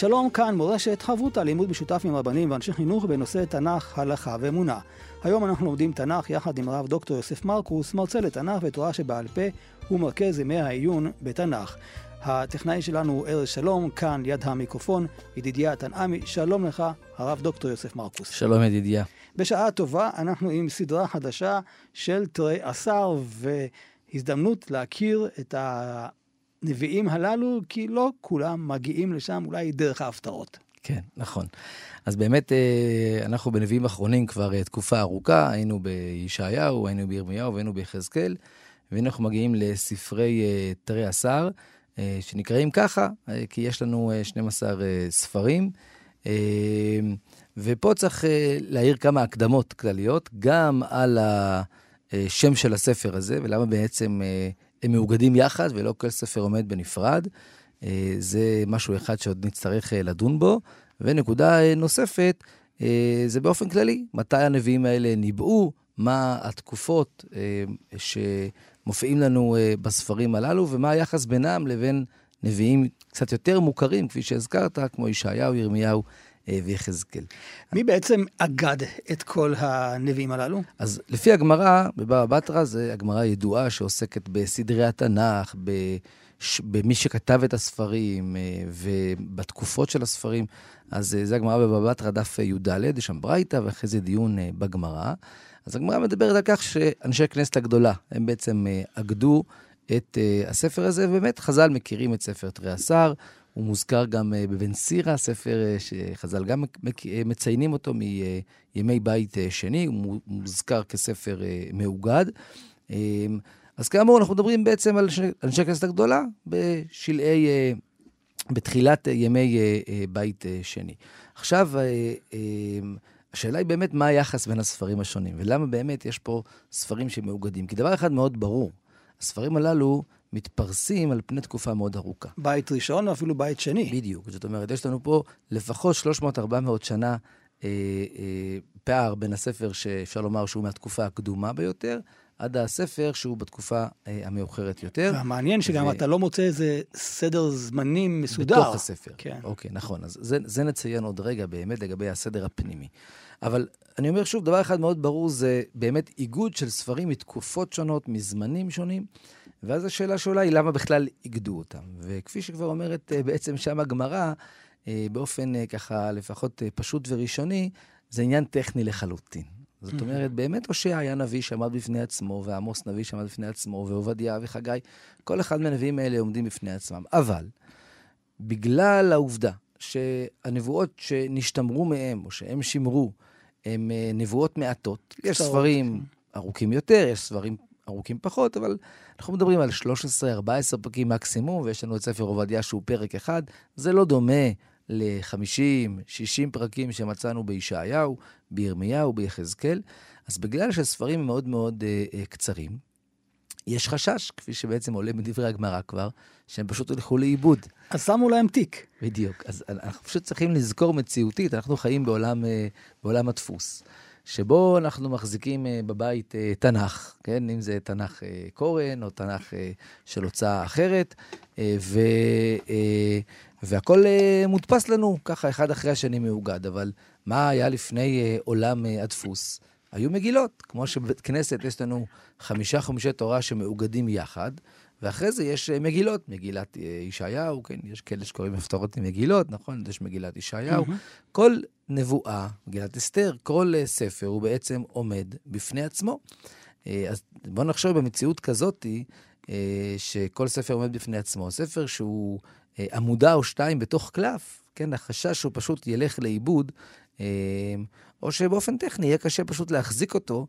שלום, כאן מורשת חברותא, לימוד משותף עם רבנים ואנשי חינוך בנושא תנ"ך, הלכה ואמונה. היום אנחנו לומדים תנ"ך יחד עם הרב דוקטור יוסף מרקוס, מרצה לתנ"ך ותורה שבעל פה, ומרכז ימי העיון בתנ"ך. הטכנאי שלנו הוא ארז שלום, כאן ליד המיקרופון, ידידיה תנעמי, שלום לך, הרב דוקטור יוסף מרקוס. שלום ידידיה. בשעה טובה אנחנו עם סדרה חדשה של תרי עשר, והזדמנות להכיר את הנביאים הללו, כי לא כולם מגיעים לשם אולי דרך ההפטרות. כן, נכון. אז באמת, אה, אנחנו בנביאים אחרונים כבר אה, תקופה ארוכה, היינו בישעיהו, היינו בירמיהו והיינו ביחזקאל, והנה אנחנו מגיעים לספרי אה, תרי עשר. שנקראים ככה, כי יש לנו 12 ספרים. ופה צריך להעיר כמה הקדמות כלליות, גם על השם של הספר הזה, ולמה בעצם הם מאוגדים יחד ולא כל ספר עומד בנפרד. זה משהו אחד שעוד נצטרך לדון בו. ונקודה נוספת, זה באופן כללי, מתי הנביאים האלה ניבאו, מה התקופות ש... מופיעים לנו בספרים הללו, ומה היחס בינם לבין נביאים קצת יותר מוכרים, כפי שהזכרת, כמו ישעיהו, ירמיהו ויחזקאל. מי בעצם אגד את כל הנביאים הללו? אז לפי הגמרא, בבבא בתרא, זו הגמרא הידועה שעוסקת בסדרי התנ"ך, בש... במי שכתב את הספרים uh, ובתקופות של הספרים. אז uh, זה הגמרא בבבא בתרא, דף י"ד, יש שם ברייתא, ואחרי זה דיון בגמרא. אז הגמרא מדברת על כך שאנשי הכנסת הגדולה, הם בעצם אה, אגדו את הספר הזה, ובאמת חז"ל מכירים את ספר תרי עשר, הוא מוזכר גם uh, בבן סירא, ספר uh, שחז"ל גם מציינים אותו מימי בית שני, הוא מוזכר כספר מאוגד. Uh, אז כאמור, אנחנו מדברים בעצם על אנשי הכנסת הגדולה בשלהי, בתחילת ימי בית שני. עכשיו, uh, השאלה היא באמת מה היחס בין הספרים השונים, ולמה באמת יש פה ספרים שמאוגדים. כי דבר אחד מאוד ברור, הספרים הללו מתפרסים על פני תקופה מאוד ארוכה. בית ראשון או אפילו בית שני. בדיוק. זאת אומרת, יש לנו פה לפחות 300-400 שנה אה, אה, פער בין הספר שאפשר לומר שהוא מהתקופה הקדומה ביותר, עד הספר שהוא בתקופה אה, המאוחרת יותר. והמעניין שגם ו... אתה לא מוצא איזה סדר זמנים מסודר. בתוך הספר. כן. אוקיי, נכון. אז זה, זה נציין עוד רגע באמת לגבי הסדר הפנימי. אבל אני אומר שוב, דבר אחד מאוד ברור זה באמת איגוד של ספרים מתקופות שונות, מזמנים שונים. ואז השאלה שעולה היא למה בכלל איגדו אותם. וכפי שכבר אומרת אה, בעצם שם הגמרא, אה, באופן ככה לפחות פשוט וראשוני, זה עניין טכני לחלוטין. זאת אומרת, באמת הושע היה נביא שעמד בפני עצמו, ועמוס נביא שעמד בפני עצמו, ועובדיה וחגי, כל אחד מהנביאים האלה עומדים בפני עצמם. אבל, בגלל העובדה שהנבואות שנשתמרו מהם, או שהם שימרו, הן אה, נבואות מעטות. יש ספרים ארוכים יותר, יש ספרים ארוכים פחות, אבל אנחנו מדברים על 13-14 פרקים מקסימום, ויש לנו את ספר עובדיה שהוא פרק אחד. זה לא דומה ל-50, 60 פרקים שמצאנו בישעיהו, בירמיהו, ביחזקאל. אז בגלל שהספרים מאוד מאוד אה, אה, קצרים, יש חשש, כפי שבעצם עולה מדברי הגמרא כבר, שהם פשוט הלכו לאיבוד. אז שמו להם תיק. בדיוק. אז אנחנו פשוט צריכים לזכור מציאותית, אנחנו חיים בעולם, אה, בעולם הדפוס. שבו אנחנו מחזיקים אה, בבית אה, תנ"ך, כן? אם זה תנ"ך אה, קורן או תנ"ך של הוצאה אחרת, ו... והכל מודפס לנו ככה אחד אחרי השני מאוגד. אבל מה היה לפני עולם הדפוס? היו מגילות, כמו שבבית כנסת יש לנו חמישה חומשי תורה שמאוגדים יחד, ואחרי זה יש מגילות, מגילת ישעיהו, כן, יש כאלה שקוראים הפטרות עם מגילות, נכון? יש מגילת ישעיהו. Mm-hmm. כל נבואה, מגילת אסתר, כל אה, ספר הוא בעצם עומד בפני עצמו. אה, אז בואו נחשוב במציאות כזאת, אה, שכל ספר עומד בפני עצמו. ספר שהוא עמודה או שתיים בתוך קלף, כן, החשש שהוא פשוט ילך לאיבוד, או שבאופן טכני יהיה קשה פשוט להחזיק אותו,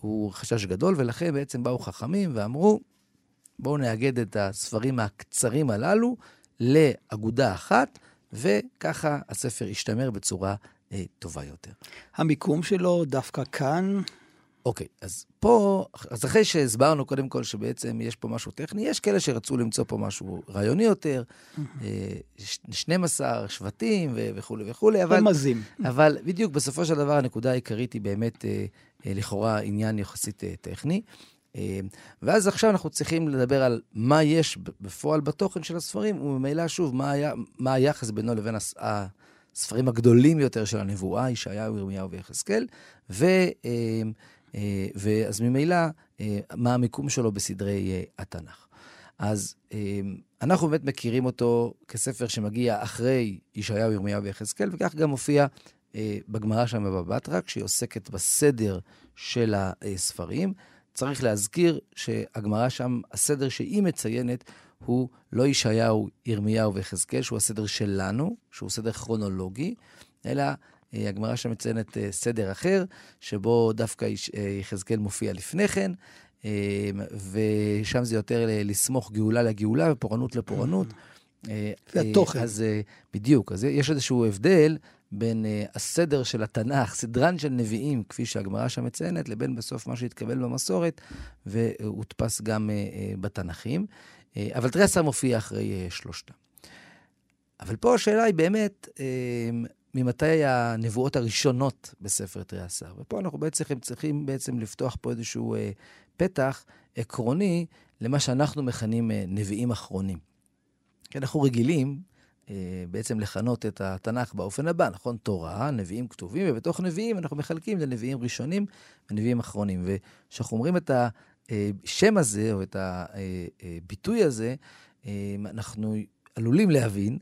הוא חשש גדול, ולכן בעצם באו חכמים ואמרו, בואו נאגד את הספרים הקצרים הללו לאגודה אחת, וככה הספר ישתמר בצורה אה, טובה יותר. המיקום שלו דווקא כאן? אוקיי, אז פה, אז אחרי שהסברנו קודם כל שבעצם יש פה משהו טכני, יש כאלה שרצו למצוא פה משהו רעיוני יותר, אה, 12 שבטים ו- וכולי וכולי, אבל... רמזים. אבל בדיוק בסופו של דבר הנקודה העיקרית היא באמת אה, אה, לכאורה עניין יחסית אה, טכני. ואז עכשיו אנחנו צריכים לדבר על מה יש בפועל בתוכן של הספרים, וממילא, שוב, מה, היה, מה היחס בינו לבין הס... הספרים הגדולים יותר של הנבואה, ישעיהו, ירמיהו ויחזקאל, ו... ואז ממילא, מה המיקום שלו בסדרי התנ"ך. אז אנחנו באמת מכירים אותו כספר שמגיע אחרי ישעיהו, ירמיהו ויחזקאל, וכך גם מופיע בגמרא שם בבא בתרא, כשהיא עוסקת בסדר של הספרים. צריך להזכיר שהגמרא שם, הסדר שהיא מציינת הוא לא ישעיהו, ירמיהו ויחזקאל, שהוא הסדר שלנו, שהוא סדר כרונולוגי, אלא אה, הגמרא שם מציינת אה, סדר אחר, שבו דווקא אה, יחזקאל מופיע לפני כן, ושם זה יותר לסמוך גאולה לגאולה ופורענות לפורענות. זה התוכן. אז בדיוק, אז יש איזשהו הבדל בין uh, הסדר של התנ"ך, סדרן של נביאים, כפי שהגמרא שם מציינת, לבין בסוף מה שהתקבל במסורת והודפס גם uh, uh, בתנ"כים. Uh, אבל תריסר מופיע אחרי uh, שלושתם. אבל פה השאלה היא באמת, uh, ממתי הנבואות הראשונות בספר תריסר? ופה אנחנו בעצם צריכים בעצם לפתוח פה איזשהו uh, פתח עקרוני למה שאנחנו מכנים uh, נביאים אחרונים. כי אנחנו רגילים, בעצם לכנות את התנ"ך באופן הבא, נכון? תורה, נביאים כתובים, ובתוך נביאים אנחנו מחלקים לנביאים ראשונים ונביאים אחרונים. וכשאנחנו אומרים את השם הזה, או את הביטוי הזה, אה, אנחנו עלולים להבין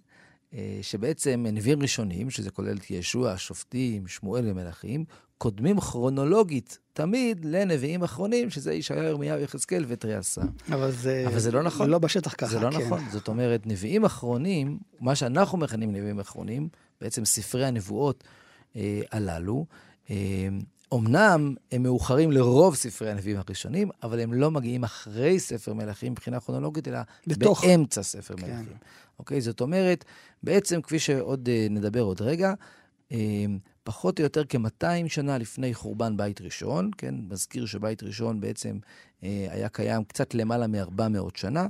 שבעצם נביאים ראשונים, שזה כולל את ישוע, השופטים, שמואל ומלכים, קודמים כרונולוגית תמיד לנביאים אחרונים, שזה ישעיהו, ירמיהו, יחזקאל ותריעשה. אבל זה, אבל זה לא נכון. לא בשטח ככה, זה לא כן. נכון. זאת אומרת, נביאים אחרונים, מה שאנחנו מכנים נביאים אחרונים, בעצם ספרי הנבואות אה, הללו, אה, אמנם הם מאוחרים לרוב ספרי הנביאים הראשונים, אבל הם לא מגיעים אחרי ספר מלכים מבחינה כרונולוגית, אלא בתוך. באמצע ספר כן. מלכים. אוקיי? זאת אומרת, בעצם, כפי שעוד אה, נדבר עוד רגע, אה, פחות או יותר כ-200 שנה לפני חורבן בית ראשון, כן? מזכיר שבית ראשון בעצם אה, היה קיים קצת למעלה מ-400 שנה.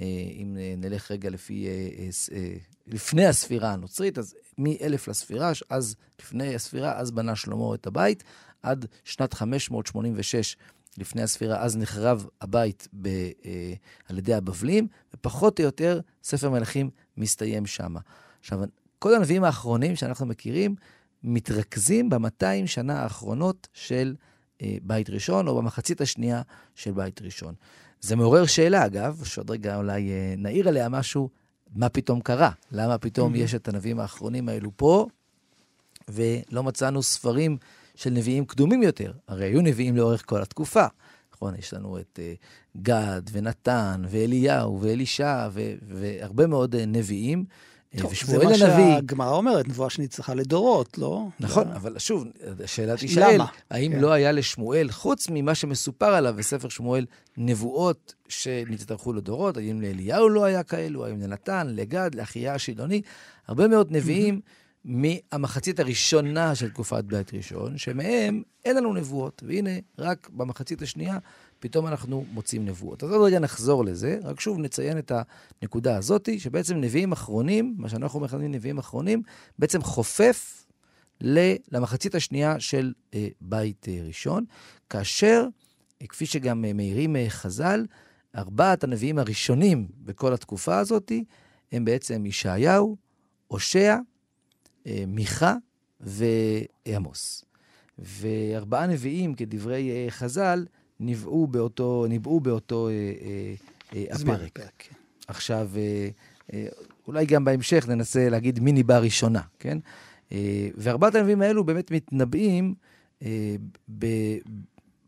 אה, אם אה, נלך רגע לפי, אה, אה, אה, לפני הספירה הנוצרית, אז מ-1000 לספירה, אז לפני הספירה, אז בנה שלמה את הבית, עד שנת 586 לפני הספירה, אז נחרב הבית ב, אה, על ידי הבבלים, ופחות או יותר ספר מלכים מסתיים שם. עכשיו, כל הנביאים האחרונים שאנחנו מכירים, מתרכזים ב-200 שנה האחרונות של אה, בית ראשון, או במחצית השנייה של בית ראשון. זה מעורר שאלה, אגב, שעוד רגע אולי אה, נעיר עליה משהו, מה פתאום קרה? למה פתאום mm-hmm. יש את הנביאים האחרונים האלו פה, ולא מצאנו ספרים של נביאים קדומים יותר? הרי היו נביאים לאורך כל התקופה. נכון, יש לנו את uh, גד ונתן ואליהו ואלישע והרבה מאוד uh, נביאים טוב, ושמואל הנביא... זה מה שהגמרא אומרת, נבואה שנצטרכה לדורות, לא? נכון, אבל שוב, השאלה תישאל, האם כן. לא היה לשמואל, חוץ ממה שמסופר עליו בספר שמואל, נבואות שנצטרכו לדורות, האם לאליהו לא היה כאלו, האם לנתן, לגד, לאחיה השילוני, הרבה מאוד נביאים מהמחצית הראשונה של תקופת בית ראשון, שמהם אין לנו נבואות, והנה, רק במחצית השנייה פתאום אנחנו מוצאים נבואות. אז עוד רגע נחזור לזה, רק שוב נציין את הנקודה הזאת, שבעצם נביאים אחרונים, מה שאנחנו מכנים נביאים אחרונים, בעצם חופף למחצית השנייה של אה, בית אה, ראשון, כאשר, אה, כפי שגם מעירים חז"ל, ארבעת הנביאים הראשונים בכל התקופה הזאת הם בעצם ישעיהו, הושע, מיכה ועמוס. וארבעה נביאים, כדברי חז"ל, ניבאו באותו, ניבאו באותו אה, אה, אה, הפרק. כן. עכשיו, אה, אה, אולי גם בהמשך ננסה להגיד מי ניבא ראשונה, כן? אה, וארבעת הנביאים האלו באמת מתנבאים אה, ב...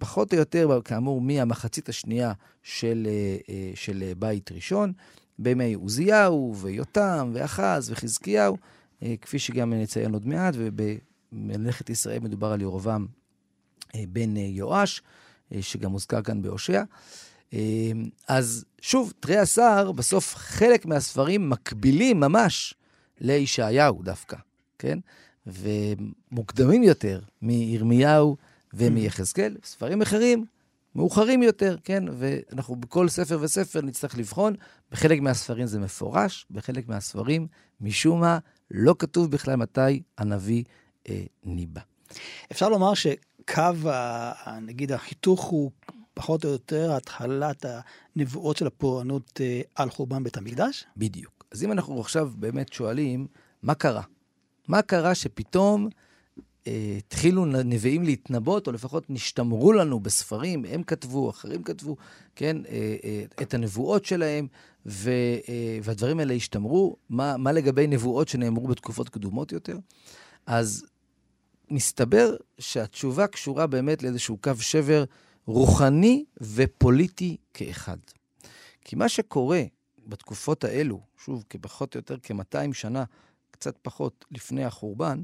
פחות או יותר, כאמור, מהמחצית השנייה של, אה, אה, של בית ראשון, בימי עוזיהו ויותם ואחז וחזקיהו, אה, כפי שגם נציין עוד מעט, ובמלאכת ישראל מדובר על ירובעם בן יואש. אה, שגם מוזכר כאן בהושע. אה, אז שוב, תרי עשר, בסוף חלק מהספרים מקבילים ממש לישעיהו דווקא, כן? ומוקדמים יותר מירמיהו ומיחזקאל. ספרים אחרים מאוחרים יותר, כן? ואנחנו בכל ספר וספר נצטרך לבחון. בחלק מהספרים זה מפורש, בחלק מהספרים, משום מה, לא כתוב בכלל מתי הנביא אה, ניבא. אפשר לומר ש... קו, נגיד, החיתוך הוא פחות או יותר התחלת הנבואות של הפורענות אה, על חורבן בית המקדש? בדיוק. אז אם אנחנו עכשיו באמת שואלים, מה קרה? מה קרה שפתאום אה, התחילו נביאים להתנבאות, או לפחות נשתמרו לנו בספרים, הם כתבו, אחרים כתבו, כן, אה, אה, את הנבואות שלהם, ו, אה, והדברים האלה השתמרו. מה, מה לגבי נבואות שנאמרו בתקופות קדומות יותר? אז מסתבר שהתשובה קשורה באמת לאיזשהו קו שבר רוחני ופוליטי כאחד. כי מה שקורה בתקופות האלו, שוב, כפחות או יותר כ-200 שנה, קצת פחות לפני החורבן,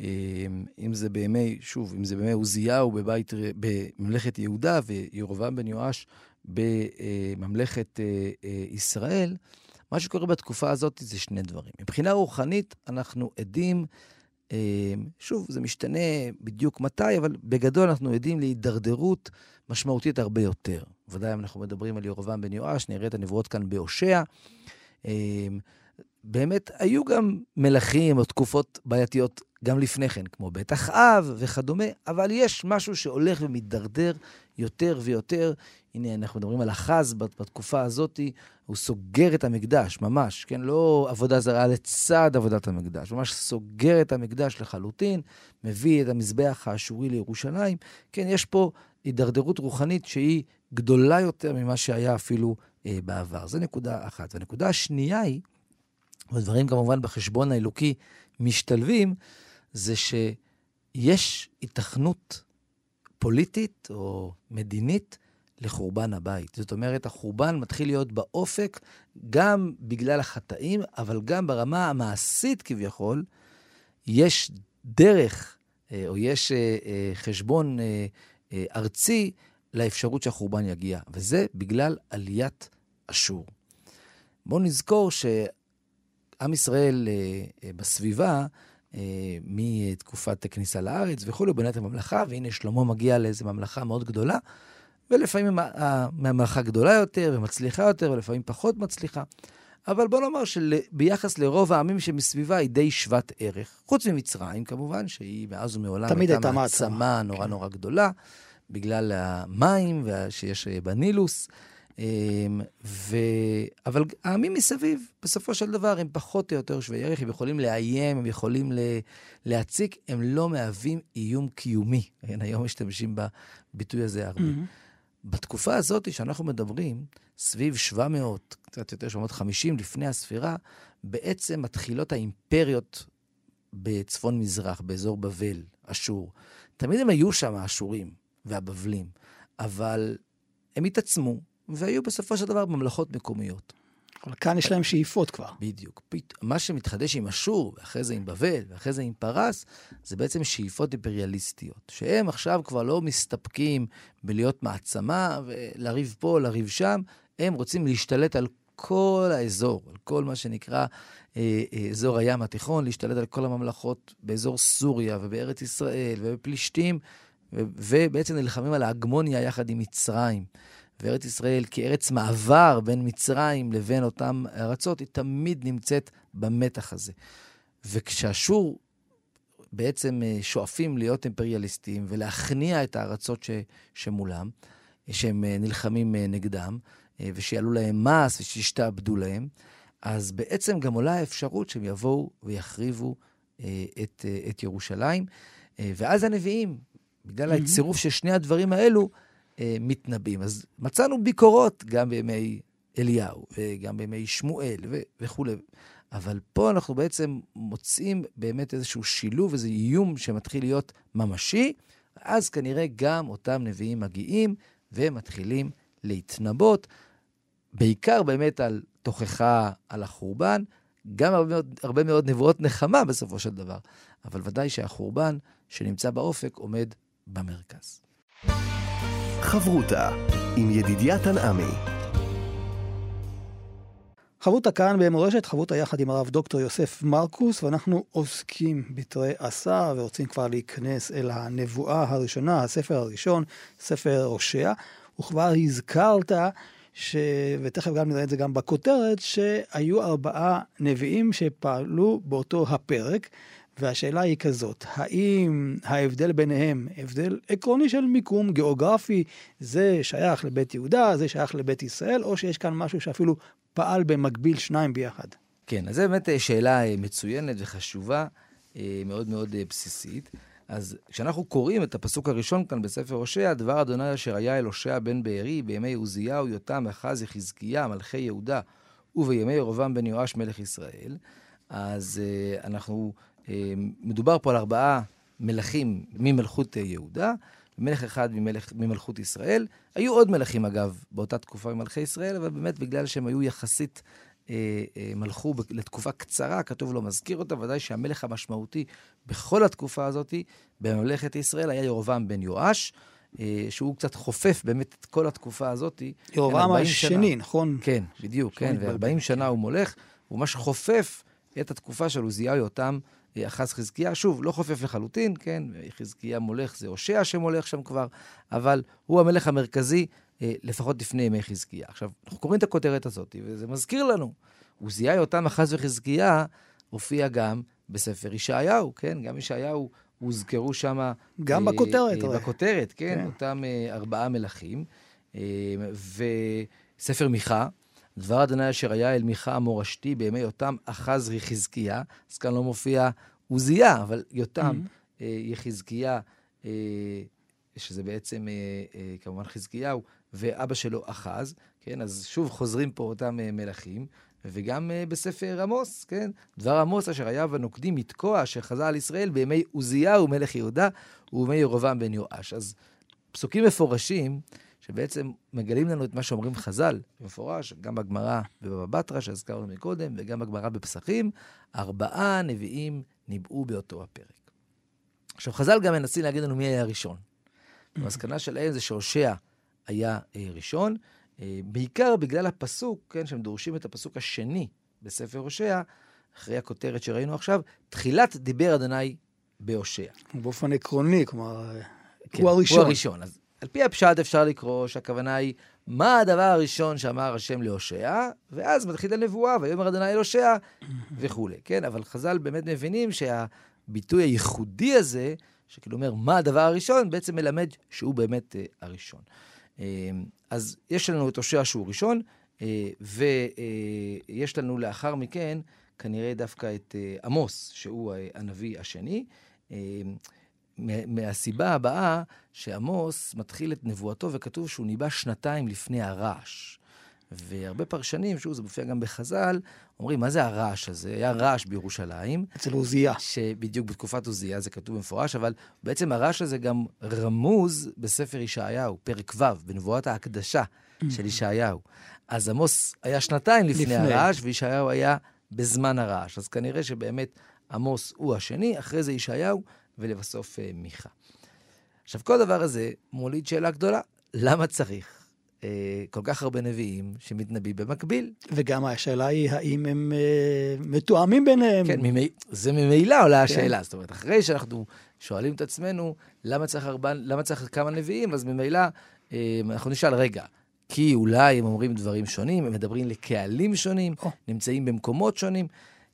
אה, אם זה בימי, שוב, אם זה בימי עוזיהו בבית, בממלכת יהודה וירובעם בן יואש בממלכת אה, אה, ישראל, מה שקורה בתקופה הזאת זה שני דברים. מבחינה רוחנית, אנחנו עדים אמ, שוב, זה משתנה בדיוק מתי, אבל בגדול אנחנו עדים להידרדרות משמעותית הרבה יותר. ודאי אם אנחנו מדברים על ירובעם בן יואש, נראה את הנבואות כאן בהושע. אמ, באמת, היו גם מלכים או תקופות בעייתיות גם לפני כן, כמו בית אחאב וכדומה, אבל יש משהו שהולך ומידרדר יותר ויותר. הנה, אנחנו מדברים על אחז בתקופה הזאת, הוא סוגר את המקדש, ממש, כן? לא עבודה זרה לצד עבודת המקדש, ממש סוגר את המקדש לחלוטין, מביא את המזבח האשורי לירושלים. כן, יש פה הידרדרות רוחנית שהיא גדולה יותר ממה שהיה אפילו אה, בעבר. זו נקודה אחת. והנקודה השנייה היא, ודברים כמובן בחשבון האלוקי משתלבים, זה שיש היתכנות פוליטית או מדינית לחורבן הבית. זאת אומרת, החורבן מתחיל להיות באופק גם בגלל החטאים, אבל גם ברמה המעשית כביכול, יש דרך אה, או יש אה, אה, חשבון ארצי לאפשרות שהחורבן יגיע, וזה בגלל עליית אשור. בואו נזכור שעם ישראל בסביבה, מתקופת הכניסה לארץ וכולי, הוא בנה את הממלכה, והנה שלמה מגיע לאיזו ממלכה מאוד גדולה, ולפעמים הממלכה גדולה יותר ומצליחה יותר, ולפעמים פחות מצליחה. אבל בוא נאמר שביחס לרוב העמים שמסביבה היא די שוות ערך. חוץ ממצרים, כמובן, שהיא מאז ומעולם הייתה מעצמה נורא כן. נורא גדולה, בגלל המים שיש בנילוס. אמ, ו... אבל העמים מסביב, בסופו של דבר, הם פחות או יותר שווי ערך, הם יכולים לאיים, הם יכולים להציק, הם לא מהווים איום קיומי. כן, היום משתמשים בביטוי הזה הרבה. Mm-hmm. בתקופה הזאת שאנחנו מדברים, סביב 700, קצת יותר 750 לפני הספירה, בעצם מתחילות האימפריות בצפון מזרח, באזור בבל, אשור. תמיד הם היו שם, האשורים והבבלים, אבל הם התעצמו, והיו בסופו של דבר ממלכות מקומיות. אבל כאן יש להם שאיפות כבר. בדיוק. מה שמתחדש עם אשור, ואחרי זה עם בבל, ואחרי זה עם פרס, זה בעצם שאיפות אימפריאליסטיות. שהם עכשיו כבר לא מסתפקים בלהיות מעצמה ולריב פה, לריב שם, הם רוצים להשתלט על כל האזור, על כל מה שנקרא אה, אה, אזור הים התיכון, להשתלט על כל הממלכות באזור סוריה ובארץ ישראל ובפלישתים, ובעצם נלחמים על ההגמוניה יחד עם מצרים. וארץ ישראל כארץ מעבר בין מצרים לבין אותן ארצות, היא תמיד נמצאת במתח הזה. וכשאשור בעצם אה, שואפים להיות אימפריאליסטים ולהכניע את הארצות ש, שמולם, שהם אה, נלחמים אה, נגדם, ושיעלו להם מס ושישתעבדו להם, אז בעצם גם עולה האפשרות שהם יבואו ויחריבו את, את ירושלים. ואז הנביאים, בגלל mm-hmm. הצירוף של שני הדברים האלו, אה, מתנבאים. אז מצאנו ביקורות גם בימי אליהו וגם בימי שמואל ו- וכולי. אבל פה אנחנו בעצם מוצאים באמת איזשהו שילוב, איזה איום שמתחיל להיות ממשי, אז כנראה גם אותם נביאים מגיעים ומתחילים להתנבות, בעיקר באמת על תוכחה, על החורבן, גם הרבה מאוד, הרבה מאוד נבואות נחמה בסופו של דבר, אבל ודאי שהחורבן שנמצא באופק עומד במרכז. חברותה עם ידידיה תנעמי. חברותה כאן במורשת, חברותה יחד עם הרב דוקטור יוסף מרקוס, ואנחנו עוסקים בתרי עשר ורוצים כבר להיכנס אל הנבואה הראשונה, הספר הראשון, ספר הושע, וכבר הזכרת, ש... ותכף גם נראה את זה גם בכותרת, שהיו ארבעה נביאים שפעלו באותו הפרק. והשאלה היא כזאת, האם ההבדל ביניהם, הבדל עקרוני של מיקום גיאוגרפי, זה שייך לבית יהודה, זה שייך לבית ישראל, או שיש כאן משהו שאפילו פעל במקביל שניים ביחד? כן, אז זו באמת אה, שאלה אה, מצוינת וחשובה, אה, מאוד מאוד בסיסית. אז כשאנחנו קוראים את הפסוק הראשון כאן בספר הושע, דבר אדוני אשר היה אל הושע בן בארי בימי עוזיהו, יותם, אחז, יחזקיה, מלכי יהודה, ובימי ירבעם בן יואש מלך ישראל, אז אנחנו, מדובר פה על ארבעה מלכים ממלכות uh, יהודה, מלך אחד ממלך, ממלכות ישראל. היו עוד מלכים, אגב, באותה תקופה ממלכי ישראל, אבל באמת בגלל שהם היו יחסית אה, אה, מלכו לתקופה קצרה, כתוב לא מזכיר אותה, ודאי שהמלך המשמעותי בכל התקופה הזאת בממלכת ישראל היה ירובעם בן יואש, אה, שהוא קצת חופף באמת את כל התקופה הזאת. ירובעם השני, שנה. נכון? כן, בדיוק, כן, ו-40 שנה הוא מולך, הוא ממש חופף את התקופה של עוזיהו יותם. אחז חזקיה, שוב, לא חופף לחלוטין, כן, חזקיה מולך זה הושע שמולך שם כבר, אבל הוא המלך המרכזי אה, לפחות לפני ימי חזקיה. עכשיו, אנחנו קוראים את הכותרת הזאת, וזה מזכיר לנו. עוזיה יותם אחז וחזקיה הופיע גם בספר ישעיהו, כן? גם ישעיהו הוזכרו שם... גם אה, בכותרת. אה, בכותרת, כן? כן. אותם אה, ארבעה מלכים. אה, וספר מיכה, דבר אדוני אשר היה אל מיכה המורשתי בימי יותם אחז וחזקיה, אז כאן לא מופיע עוזיה, אבל יותם, mm-hmm. אה, יחזקיה, אה, שזה בעצם אה, אה, כמובן חזקיהו, ואבא שלו אחז, כן? אז שוב חוזרים פה אותם אה, מלכים. וגם uh, בספר עמוס, כן? דבר עמוס אשר היה בנוקדים לתקוע, אשר חזה על ישראל בימי עוזיהו מלך יהודה ובימי ירובעם בן יואש. אז פסוקים מפורשים, שבעצם מגלים לנו את מה שאומרים חז"ל, במפורש, גם בגמרא בבבא בתרא שהזכרנו מקודם, וגם בגמרא בפסחים, ארבעה נביאים ניבאו באותו הפרק. עכשיו, חז"ל גם מנסים להגיד לנו מי היה הראשון. המסקנה שלהם זה שהושע היה אה, ראשון, אה, בעיקר בגלל הפסוק, כן, שהם דורשים את הפסוק השני בספר הושע, אחרי הכותרת שראינו עכשיו, תחילת דיבר אדוני בהושע. באופן עקרוני, כלומר, כן, הוא הראשון. הוא הראשון. אז על פי הפשט אפשר לקרוא שהכוונה היא, מה הדבר הראשון שאמר השם להושע, ואז מתחיל הנבואה, ויאמר אדוני אל הושע, וכולי, כן? אבל חז"ל באמת מבינים שהביטוי הייחודי הזה, שכאילו אומר, מה הדבר הראשון, בעצם מלמד שהוא באמת uh, הראשון. Uh, אז יש לנו את הושע שהוא ראשון, uh, ויש uh, לנו לאחר מכן כנראה דווקא את uh, עמוס, שהוא uh, הנביא השני. Uh, מהסיבה הבאה שעמוס מתחיל את נבואתו וכתוב שהוא ניבא שנתיים לפני הרעש. והרבה פרשנים, שוב, זה מופיע גם בחז"ל, אומרים, מה זה הרעש הזה? היה רעש בירושלים. אצל עוזיה. שבדיוק בתקופת עוזיה זה כתוב במפורש, אבל בעצם הרעש הזה גם רמוז בספר ישעיהו, פרק ו', בנבואת ההקדשה של ישעיהו. אז עמוס היה שנתיים לפני, לפני. הרעש, וישעיהו היה בזמן הרעש. אז כנראה שבאמת עמוס הוא השני, אחרי זה ישעיהו, ולבסוף אה, מיכה. עכשיו, כל הדבר הזה מוליד שאלה גדולה, למה צריך אה, כל כך הרבה נביאים שמתנבאים במקביל. וגם השאלה היא, האם הם אה, מתואמים ביניהם? כן, ממי, זה ממילא עולה כן. השאלה. זאת אומרת, אחרי שאנחנו שואלים את עצמנו, למה צריך, ארבע, למה צריך כמה נביאים, אז ממילא אה, אנחנו נשאל, רגע, כי אולי הם אומרים דברים שונים, הם מדברים לקהלים שונים, oh. נמצאים במקומות שונים.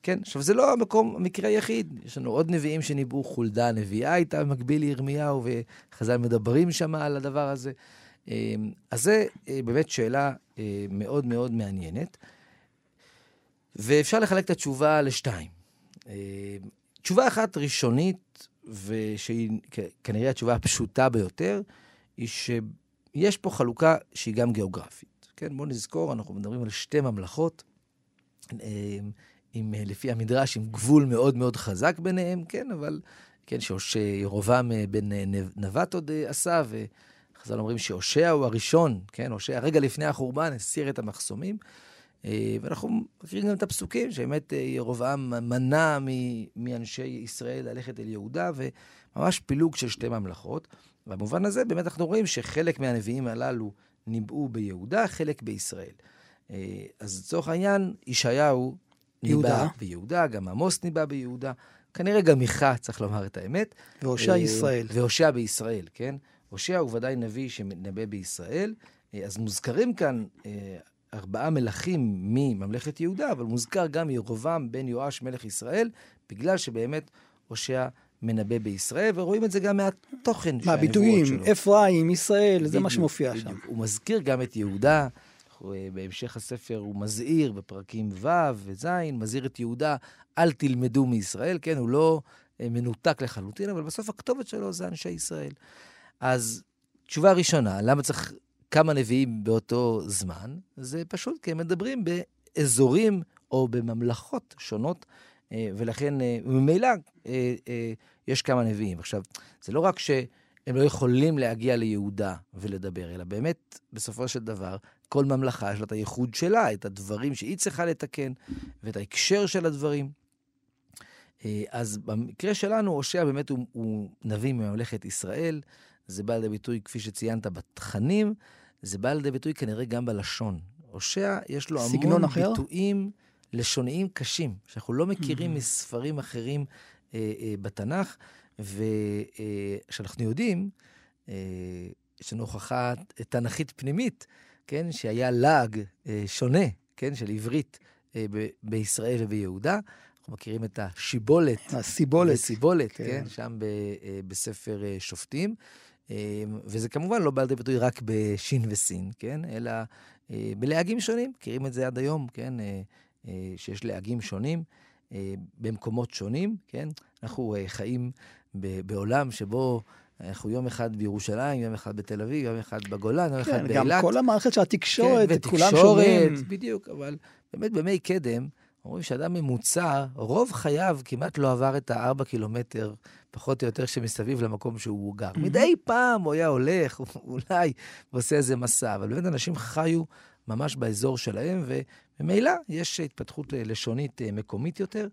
כן, עכשיו זה לא המקום, המקרה היחיד. יש לנו עוד נביאים שניבאו, חולדה הנביאה הייתה במקביל לירמיהו, וחז"ל מדברים שם על הדבר הזה. אמ, אז זה אה, באמת שאלה אה, מאוד מאוד מעניינת, ואפשר לחלק את התשובה לשתיים. אמ, תשובה אחת ראשונית, ושהיא כנראה התשובה הפשוטה ביותר, היא שיש פה חלוקה שהיא גם גיאוגרפית. כן, בואו נזכור, אנחנו מדברים על שתי ממלכות, אמ, עם, אה, לפי המדרש, עם גבול מאוד מאוד חזק ביניהם, כן, אבל, כן, שירובעם בן נבט עוד עשה, ו... חז"ל אומרים שהושע הוא הראשון, כן, הושע רגע לפני החורבן הסיר את המחסומים. אה, ואנחנו מכירים גם את הפסוקים, שבאמת אה, ירבעם מנע מאנשי ישראל ללכת אל יהודה, וממש פילוג של שתי ממלכות. במובן הזה באמת אנחנו רואים שחלק מהנביאים הללו ניבאו ביהודה, חלק בישראל. אה, אז לצורך העניין, ישעיהו ניבא ביהודה, גם עמוס ניבא ביהודה, כנראה גם מיכה, צריך לומר את האמת. והושע ישראל. והושע בישראל, כן? הושע הוא ודאי נביא שמנבא בישראל, אה, אז מוזכרים כאן אה, ארבעה מלכים מממלכת יהודה, אבל מוזכר גם ירובעם בן יואש מלך ישראל, בגלל שבאמת הושע מנבא בישראל, ורואים את זה גם מהתוכן של מהביטויים, אפרים, ישראל, זה מה שמופיע. שם. הוא מזכיר גם את יהודה, אה, בהמשך הספר הוא מזהיר בפרקים ו' וז', מזהיר את יהודה, אל תלמדו מישראל, כן, הוא לא אה, מנותק לחלוטין, אבל בסוף הכתובת שלו זה אנשי ישראל. אז תשובה ראשונה, למה צריך כמה נביאים באותו זמן? זה פשוט כי הם מדברים באזורים או בממלכות שונות, אה, ולכן ממילא יש כמה נביאים. עכשיו, זה לא רק שהם לא יכולים להגיע ליהודה ולדבר, אלא באמת, בסופו של דבר, כל ממלכה יש לה את הייחוד שלה, את הדברים שהיא צריכה לתקן, ואת ההקשר של הדברים. אה, אז במקרה שלנו, הושע באמת הוא, הוא נביא מממלכת ישראל. זה בא לידי ביטוי, כפי ציינת, בתכנים, זה בא לידי ביטוי כנראה גם בלשון. הושע, יש לו המון אחר? ביטויים לשוניים קשים, שאנחנו לא מכירים mm-hmm. מספרים אחרים אה, אה, בתנ"ך, ושאנחנו אה, יודעים, אה, יש לנו הוכחה תנ"כית פנימית, כן, שהיה לעג אה, שונה, כן, של עברית אה, ב- בישראל וביהודה. אנחנו מכירים את השיבולת. הסיבולת. הסיבולת, כן, כן שם ב- אה, בספר אה, שופטים. אה, וזה כמובן לא בא לידי ביטוי רק בשין וסין, כן, אלא אה, בלהגים שונים. מכירים את זה עד היום, כן, אה, אה, שיש להגים שונים. אה, במקומות שונים, כן? אנחנו אה, חיים בעולם שבו אנחנו יום אחד בירושלים, יום אחד בתל אביב, יום אחד בגולן, יום כן, אחד באילת. גם כל המערכת של התקשורת, כן, כולם שומעים. בדיוק, אבל באמת בימי קדם, אומרים שאדם ממוצע, רוב חייו כמעט לא עבר את הארבע קילומטר, פחות או יותר, שמסביב למקום שהוא גר. Mm-hmm. מדי פעם הוא היה הולך, אולי, ועושה איזה מסע, אבל באמת אנשים חיו ממש באזור שלהם, וממילא יש התפתחות אה, לשונית אה, מקומית יותר.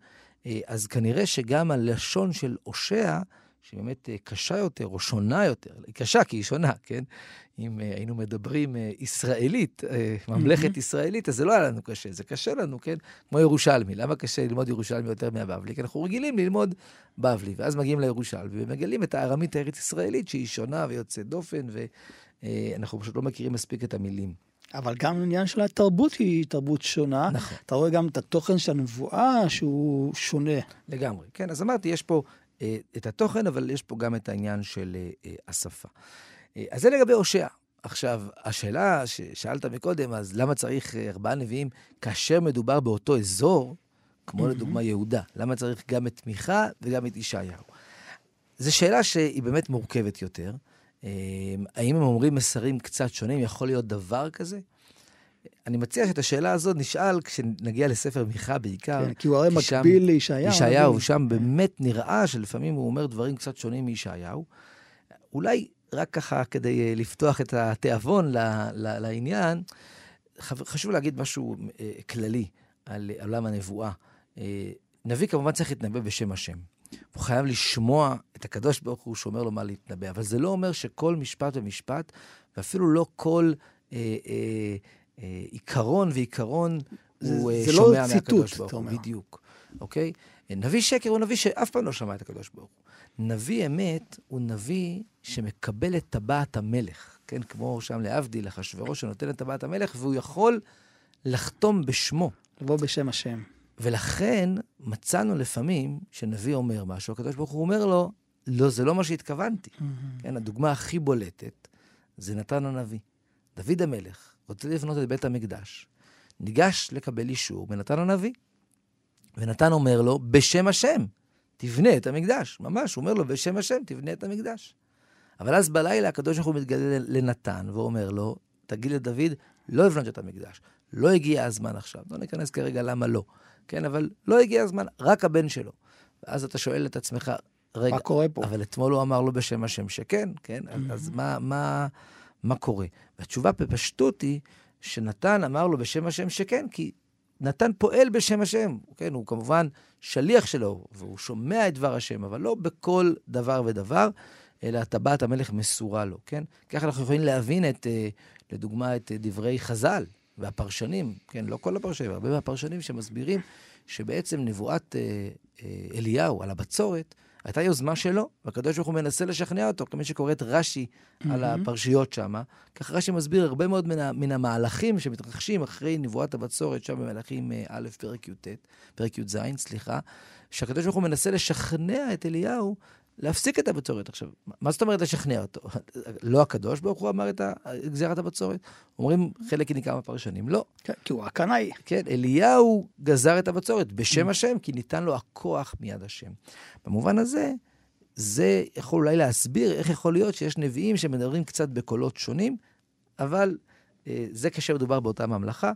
אה, אז כנראה שגם הלשון של הושע, שהיא באמת קשה יותר או שונה יותר, היא קשה כי היא שונה, כן? אם היינו מדברים ישראלית, ממלכת ישראלית, אז זה לא היה לנו קשה, זה קשה לנו, כן? כמו ירושלמי. למה קשה ללמוד ירושלמי יותר מהבבלי? כי אנחנו רגילים ללמוד בבלי, ואז מגיעים לירושלמי ומגלים את הארמית הארץ-ישראלית שהיא שונה ויוצאת דופן, ואנחנו פשוט לא מכירים מספיק את המילים. אבל גם עניין של התרבות היא תרבות שונה. נכון. אתה רואה גם את התוכן של הנבואה שהוא שונה. לגמרי. כן, אז אמרתי, יש פה אה, את התוכן, אבל יש פה גם את העניין של אה, אה השפה. אה, אז זה לגבי הושע. עכשיו, השאלה ששאלת מקודם, אז למה צריך אה, ארבעה נביאים כאשר מדובר באותו אזור, כמו mm-hmm. לדוגמה יהודה? למה צריך גם את מיכה וגם את ישעיהו? זו שאלה שהיא באמת מורכבת יותר. האם הם אומרים מסרים קצת שונים? יכול להיות דבר כזה? אני מציע שאת השאלה הזאת נשאל כשנגיע לספר מיכה בעיקר. כן, כי הוא הרי מקביל לישעיהו. ישעיהו, שם באמת נראה שלפעמים הוא אומר דברים קצת שונים מישעיהו. אולי רק ככה כדי אה, לפתוח את התיאבון לעניין, חשוב להגיד משהו אה, כללי על עולם הנבואה. אה, נביא כמובן צריך להתנבא בשם השם. הוא חייב לשמוע את הקדוש ברוך הוא שאומר לו מה להתנבא. אבל זה לא אומר שכל משפט ומשפט, ואפילו לא כל אה, אה, אה, עיקרון ועיקרון הוא אה, שומע לא מהקדוש ברוך הוא. בדיוק, אוקיי? נביא שקר הוא נביא שאף פעם לא שמע את הקדוש ברוך הוא. נביא אמת הוא נביא שמקבל את טבעת המלך, כן? כמו שם להבדיל, אחשוורוש שנותן את טבעת המלך, והוא יכול לחתום בשמו. לבוא בשם השם. ולכן מצאנו לפעמים שנביא אומר משהו, הקדוש ברוך הוא אומר לו, לא, זה לא מה שהתכוונתי. Mm-hmm. כן, הדוגמה הכי בולטת זה נתן הנביא. דוד המלך רוצה לבנות את בית המקדש, ניגש לקבל אישור מנתן הנביא. ונתן אומר לו, בשם השם, תבנה את המקדש. ממש, הוא אומר לו, בשם השם, תבנה את המקדש. אבל אז בלילה הקדוש ברוך הוא מתגלה לנתן ואומר לו, תגיד לדוד, לא לבנות את המקדש. לא הגיע הזמן עכשיו. לא ניכנס כרגע למה לא. כן, אבל לא הגיע הזמן, רק הבן שלו. ואז אתה שואל את עצמך, רגע, מה קורה פה? אבל אתמול הוא אמר לו בשם השם שכן, כן? Mm-hmm. אז מה, מה, מה קורה? והתשובה בפשטות היא שנתן אמר לו בשם השם שכן, כי נתן פועל בשם השם, כן? הוא כמובן שליח שלו, והוא שומע את דבר השם, אבל לא בכל דבר ודבר, אלא טבעת המלך מסורה לו, כן? ככה אנחנו יכולים להבין את, אה, לדוגמה, את דברי חז"ל, והפרשנים, כן, לא כל הפרשנים, הרבה מהפרשנים שמסבירים שבעצם נבואת אה, אה, אליהו על הבצורת הייתה יוזמה שלו, והקדוש ברוך הוא מנסה לשכנע אותו, כמי שקורא את רש"י mm-hmm. על הפרשיות שם. כך רש"י מסביר הרבה מאוד מן, מן המהלכים שמתרחשים אחרי נבואת הבצורת, שם במלאכים אה, א', פרק י"ט, פרק י"ז, סליחה, שהקדוש ברוך הוא מנסה לשכנע את אליהו להפסיק את הבצורת. עכשיו, מה זאת אומרת לשכנע אותו? לא הקדוש ברוך הוא אמר את גזירת הבצורת? אומרים חלק ניכר מהפרשנים, לא. כן, כי הוא הקנאי. כן, אליהו גזר את הבצורת בשם mm. השם, כי ניתן לו הכוח מיד השם. במובן הזה, זה יכול אולי להסביר איך יכול להיות שיש נביאים שמדברים קצת בקולות שונים, אבל אה, זה כאשר מדובר באותה ממלכה.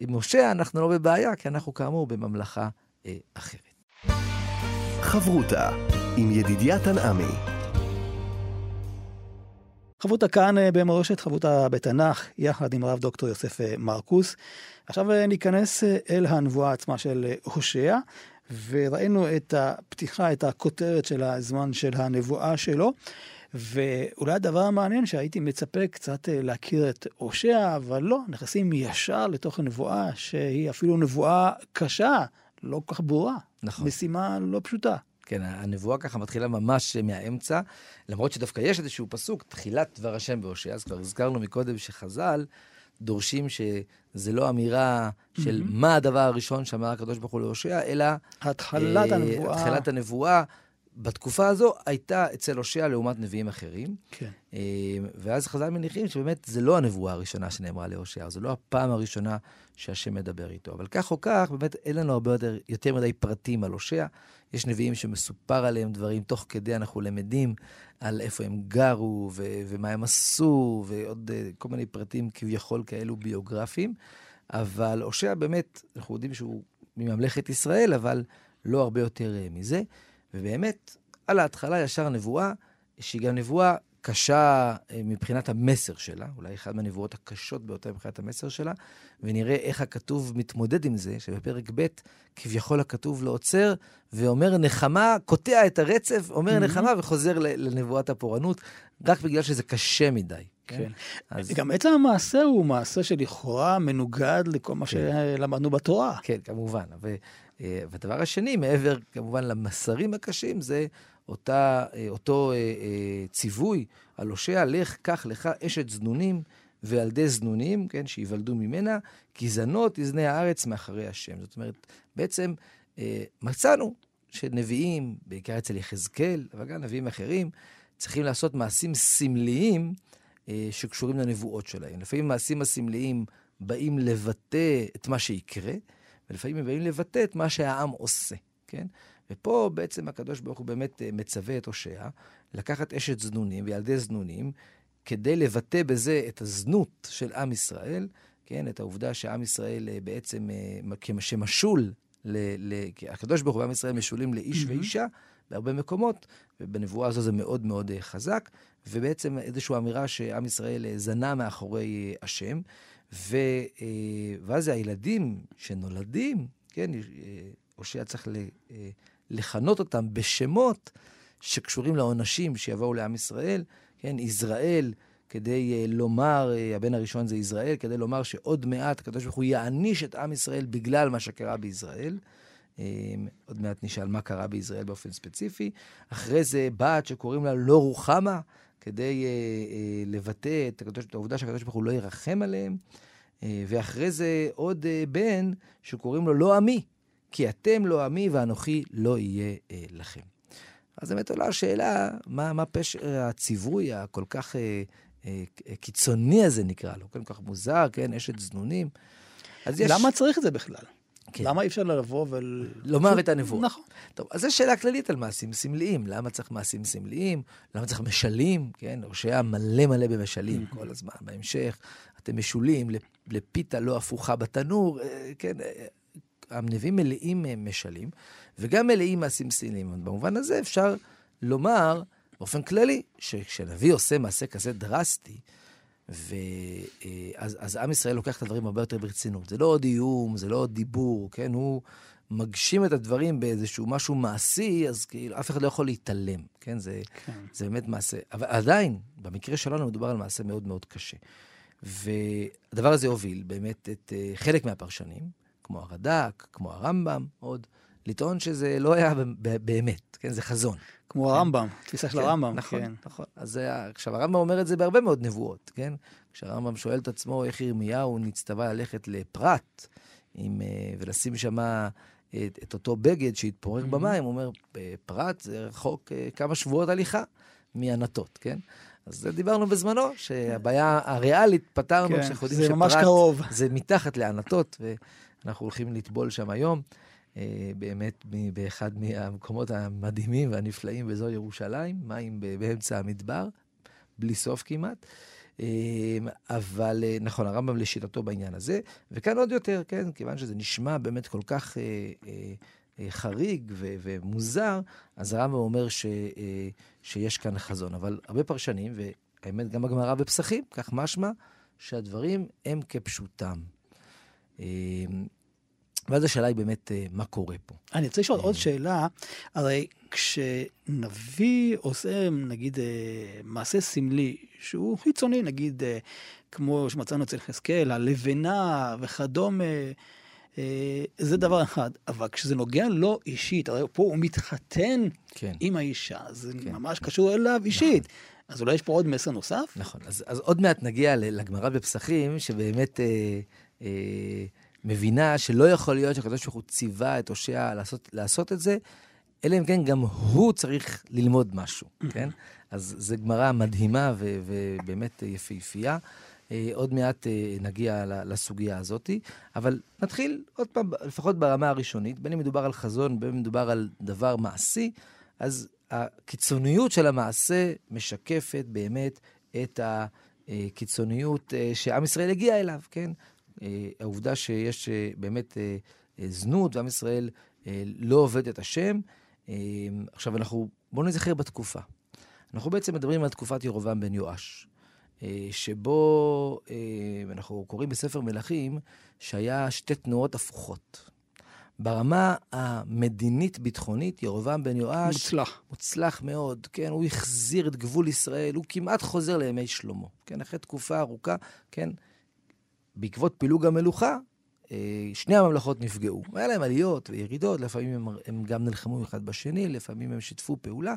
עם משה אנחנו לא בבעיה, כי אנחנו כאמור בממלכה אה, אחרת. חברותה עם ידידיה תנעמי. חברותה כאן אה, במורשת חברותה בתנ"ך, יחד עם הרב דוקטור יוסף אה, מרקוס. עכשיו אה, ניכנס אל הנבואה עצמה של הושע, וראינו את הפתיחה, את הכותרת של הזמן של הנבואה שלו. ואולי הדבר המעניין שהייתי מצפה קצת להכיר את הושע, אבל לא, נכנסים ישר לתוך הנבואה שהיא אפילו נבואה קשה, לא כל כך ברורה. נכון. משימה לא פשוטה. כן, הנבואה ככה מתחילה ממש מהאמצע, למרות שדווקא יש איזשהו פסוק, תחילת דבר השם בהושע, אז כבר הזכרנו מקודם שחז"ל דורשים שזה לא אמירה של mm-hmm. מה הדבר הראשון שאמר הקדוש ברוך הוא להושע, אלא... התחלת אה, הנבואה. התחלת הנבואה. בתקופה הזו הייתה אצל הושע לעומת נביאים אחרים. כן. אה, ואז חז"ל מניחים שבאמת זה לא הנבואה הראשונה שנאמרה להושע, זו לא הפעם הראשונה שהשם מדבר איתו. אבל כך או כך, באמת אין לנו הרבה יותר, יותר מדי פרטים על הושע. יש נביאים שמסופר עליהם דברים, תוך כדי אנחנו למדים על איפה הם גרו ו- ומה הם עשו, ועוד uh, כל מיני פרטים כביכול כאלו ביוגרפיים. אבל הושע באמת, אנחנו יודעים שהוא מממלכת ישראל, אבל לא הרבה יותר uh, מזה. ובאמת, על ההתחלה ישר נבואה, שהיא גם נבואה קשה אה, מבחינת המסר שלה, אולי אחת מהנבואות הקשות ביותר מבחינת המסר שלה, ונראה איך הכתוב מתמודד עם זה, שבפרק ב' כביכול הכתוב לא עוצר, ואומר נחמה, קוטע את הרצף, אומר mm-hmm. נחמה וחוזר לנבואת הפורענות, רק בגלל שזה קשה מדי. כן. כן. אז... גם עצם המעשה הוא מעשה שלכאורה מנוגד לכל מה כן. שלמדנו בתורה. כן, כמובן. ו... אה, והדבר השני, מעבר כמובן למסרים הקשים, זה אותה, אה, אותו אה, ציווי על הושע, לך, קח לך אשת זנונים וילדי זנונים, כן, שיוולדו ממנה, כי זנות יזנה הארץ מאחרי השם. זאת אומרת, בעצם מצאנו שנביאים, בעיקר אצל יחזקאל, אבל גם נביאים אחרים, צריכים לעשות מעשים סמליים שקשורים לנבואות שלהם. לפעמים מעשים הסמליים באים לבטא את מה שיקרה, ולפעמים הם באים לבטא את מה שהעם עושה, כן? ופה בעצם הקדוש ברוך הוא באמת אה, מצווה את הושע לקחת אשת זנונים וילדי זנונים, כדי לבטא בזה את הזנות של עם ישראל, כן? את העובדה שעם ישראל אה, בעצם, אה, שמשול, ל, ל, הקדוש ברוך הוא ועם ישראל משולים לאיש mm-hmm. ואישה בהרבה מקומות, ובנבואה הזו זה מאוד מאוד חזק, ובעצם איזושהי אמירה שעם ישראל זנה מאחורי השם. ו, אה, ואז הילדים שנולדים, כן, אה, הושע צריך אה, לכנות אותם בשמות שקשורים לעונשים שיבואו לעם ישראל, כן, יזרעאל, כדי לומר, הבן הראשון זה יזרעאל, כדי לומר שעוד מעט הקדוש ברוך הוא יעניש את עם ישראל בגלל מה שקרה ביזרעאל. עוד מעט נשאל מה קרה ביזרעאל באופן ספציפי. אחרי זה בת שקוראים לה לא רוחמה, כדי אה, אה, לבטא את, הקדוש, את העובדה שהקדוש ברוך הוא לא ירחם עליהם. אה, ואחרי זה עוד אה, בן שקוראים לו לא עמי, כי אתם לא עמי ואנוכי לא יהיה אה, לכם. אז באמת עולה השאלה, מה, מה פשר הציווי הכל כך אה, אה, קיצוני הזה נקרא לו, כן, כל כך מוזר, כן, אשת זנונים. אז יש... למה צריך את זה בכלל? כן. למה אי אפשר לבוא ול... לומר את הנבואה. נכון. טוב, אז זו שאלה כללית על מעשים סמליים. למה צריך מעשים סמליים? למה צריך משלים? כן, הושע מלא מלא במשלים כל הזמן. בהמשך, אתם משולים לפיתה לא הפוכה בתנור, אה, כן, אה, הנביאים מלאים משלים, וגם מלאים מעשים סמליים. במובן הזה אפשר לומר, באופן כללי, שכשנביא עושה מעשה כזה דרסטי, ואז אז עם ישראל לוקח את הדברים הרבה יותר ברצינות. זה לא עוד איום, זה לא עוד דיבור, כן? הוא מגשים את הדברים באיזשהו משהו מעשי, אז כאילו אף אחד לא יכול להתעלם, כן? זה, כן. זה באמת מעשה. אבל עדיין, במקרה שלנו מדובר על מעשה מאוד מאוד קשה. והדבר הזה הוביל באמת את uh, חלק מהפרשנים, כמו הרד"ק, כמו הרמב"ם, עוד, לטעון שזה לא היה באמת, כן? זה חזון. כמו הרמב"ם, תפיסה של כן, הרמב"ם. נכון, כן. נכון. אז זה, היה- עכשיו, הרמב"ם אומר את זה בהרבה מאוד נבואות, כן? כשהרמב"ם שואל את עצמו איך ירמיהו נצטווה ללכת לפרת עם, אה, ולשים שם את, את אותו בגד שהתפורר במים, הוא אומר, פרת זה רחוק אה, כמה שבועות הליכה מענתות, כן? אז זה דיברנו בזמנו, שהבעיה הריאלית פתרנו, כן, שאנחנו יודעים זה שפרת ממש קרוב. זה מתחת לענתות, ואנחנו הולכים לטבול שם היום. אה, באמת באחד מהמקומות המדהימים והנפלאים באזור ירושלים, מים באמצע המדבר, בלי סוף כמעט. אה, אבל אה, נכון, הרמב"ם לשיטתו בעניין הזה, וכאן עוד יותר, כן, כיוון שזה נשמע באמת כל כך אה, אה, אה, חריג ו- ומוזר, אז הרמב"ם אומר ש, אה, שיש כאן חזון. אבל הרבה פרשנים, והאמת גם הגמרא בפסחים, כך משמע, שהדברים הם כפשוטם. ואז השאלה היא באמת, אה, מה קורה פה? אני רוצה לשאול אה. עוד שאלה, הרי כשנביא עושה, נגיד, אה, מעשה סמלי, שהוא חיצוני, נגיד, כמו שמצאנו אצל חזקאל, הלבנה וכדומה, זה דבר אחד. אבל כשזה נוגע לו אישית, הרי פה הוא מתחתן כן. עם האישה, זה כן. ממש קשור אליו אישית. אז אולי יש פה עוד מסר נוסף? נכון, אז, אז עוד מעט נגיע לגמרא בפסחים, שבאמת אה, אה, מבינה שלא יכול להיות שהקדוש ברוך הוא ציווה את הושע לעשות, לעשות את זה, אלא אם כן גם הוא צריך ללמוד משהו, כן? אז זו גמרא מדהימה ו- ובאמת יפהפייה. אה, עוד מעט אה, נגיע לסוגיה הזאת, אבל נתחיל עוד פעם, לפחות ברמה הראשונית, בין אם מדובר על חזון, בין אם מדובר על דבר מעשי, אז הקיצוניות של המעשה משקפת באמת את הקיצוניות אה, שעם ישראל הגיע אליו, כן? אה, העובדה שיש אה, באמת אה, אה, זנות, ועם ישראל אה, לא עובד את השם. אה, עכשיו, אנחנו, בואו נזכר בתקופה. אנחנו בעצם מדברים על תקופת ירובעם בן יואש, אה, שבו אה, אנחנו קוראים בספר מלכים שהיה שתי תנועות הפוכות. ברמה המדינית-ביטחונית, ירובעם בן יואש מוצלח. מוצלח מאוד, כן, הוא החזיר את גבול ישראל, הוא כמעט חוזר לימי שלמה, כן, אחרי תקופה ארוכה, כן, בעקבות פילוג המלוכה, אה, שני הממלכות נפגעו. היה להם עליות וירידות, לפעמים הם, הם גם נלחמו אחד בשני, לפעמים הם שיתפו פעולה,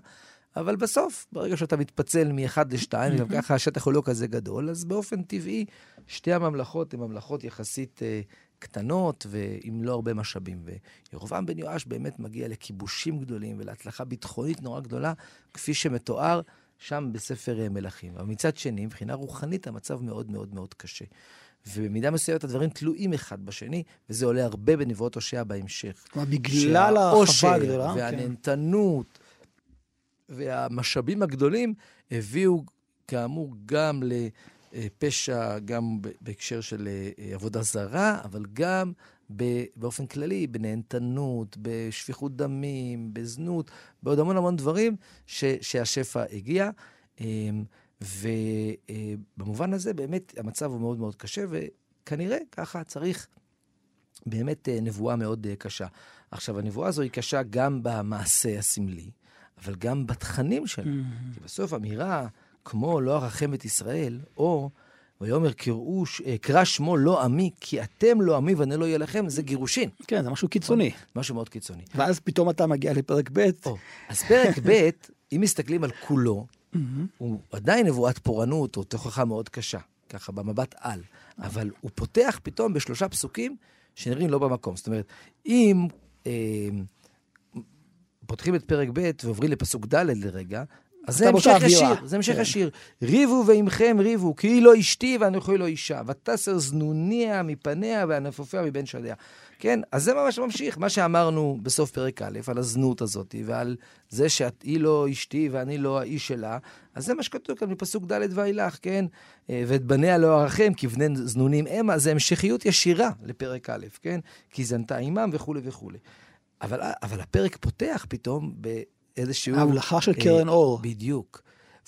אבל בסוף, ברגע שאתה מתפצל מאחד לשתיים, גם ככה השטח הוא לא כזה גדול, אז באופן טבעי, שתי הממלכות הן ממלכות יחסית אה, קטנות ועם לא הרבה משאבים. וירובעם בן יואש באמת מגיע לכיבושים גדולים ולהצלחה ביטחונית נורא גדולה, כפי שמתואר שם בספר אה, מלכים. אבל מצד שני, מבחינה רוחנית, המצב מאוד מאוד מאוד קשה. ובמידה מסוימת הדברים תלויים אחד בשני, וזה עולה הרבה בנבואות הושע בהמשך. כלומר, בגלל ההרחבה הגדולה. כן. והנהנתנות והמשאבים הגדולים הביאו, כאמור, גם לפשע, גם בהקשר של אה, עבודה זרה, אבל גם באופן כללי, בנהנתנות, בשפיכות דמים, בזנות, בעוד המון המון דברים ש- שהשפע הגיע. ובמובן הזה, באמת, המצב הוא מאוד מאוד קשה, וכנראה ככה צריך באמת אה, נבואה מאוד אה, קשה. עכשיו, הנבואה הזו היא קשה גם במעשה הסמלי, אבל גם בתכנים שלה. כי בסוף אמירה כמו לא ארחם את ישראל, או ויאמר קראו, אה, קרא שמו לא עמי, כי אתם לא עמי ואני לא אהיה לכם, זה גירושין. כן, זה משהו קיצוני. משהו מאוד קיצוני. ואז פתאום אתה מגיע לפרק ב', או, אז פרק ב', אם מסתכלים על כולו, הוא עדיין נבואת פורענות או תוכחה מאוד קשה, ככה במבט על, אבל הוא פותח פתאום בשלושה פסוקים שנראים לא במקום. זאת אומרת, אם אה, פותחים את פרק ב' ועוברים לפסוק ד' לרגע, אז זה המשך. השיר, זה המשך כן. השיר. ריבו ועמכם ריבו, כי היא לא אשתי ואנוכי לא אישה, ותסר זנוניה מפניה וענפופיה מבין שדיה. כן, אז זה ממש ממשיך, מה שאמרנו בסוף פרק א', על הזנות הזאת, ועל זה שהיא לא אשתי ואני לא האיש שלה, אז זה מה שכתוב כאן מפסוק ד' ואילך, כן? אה, ואת בניה לא ארחם, כי בני זנונים המה, זה המשכיות ישירה לפרק א', כן? כי זנתה עמם וכולי וכולי. אבל, אבל הפרק פותח פתאום באיזשהו... ההבלחה של אה, קרן אור. בדיוק.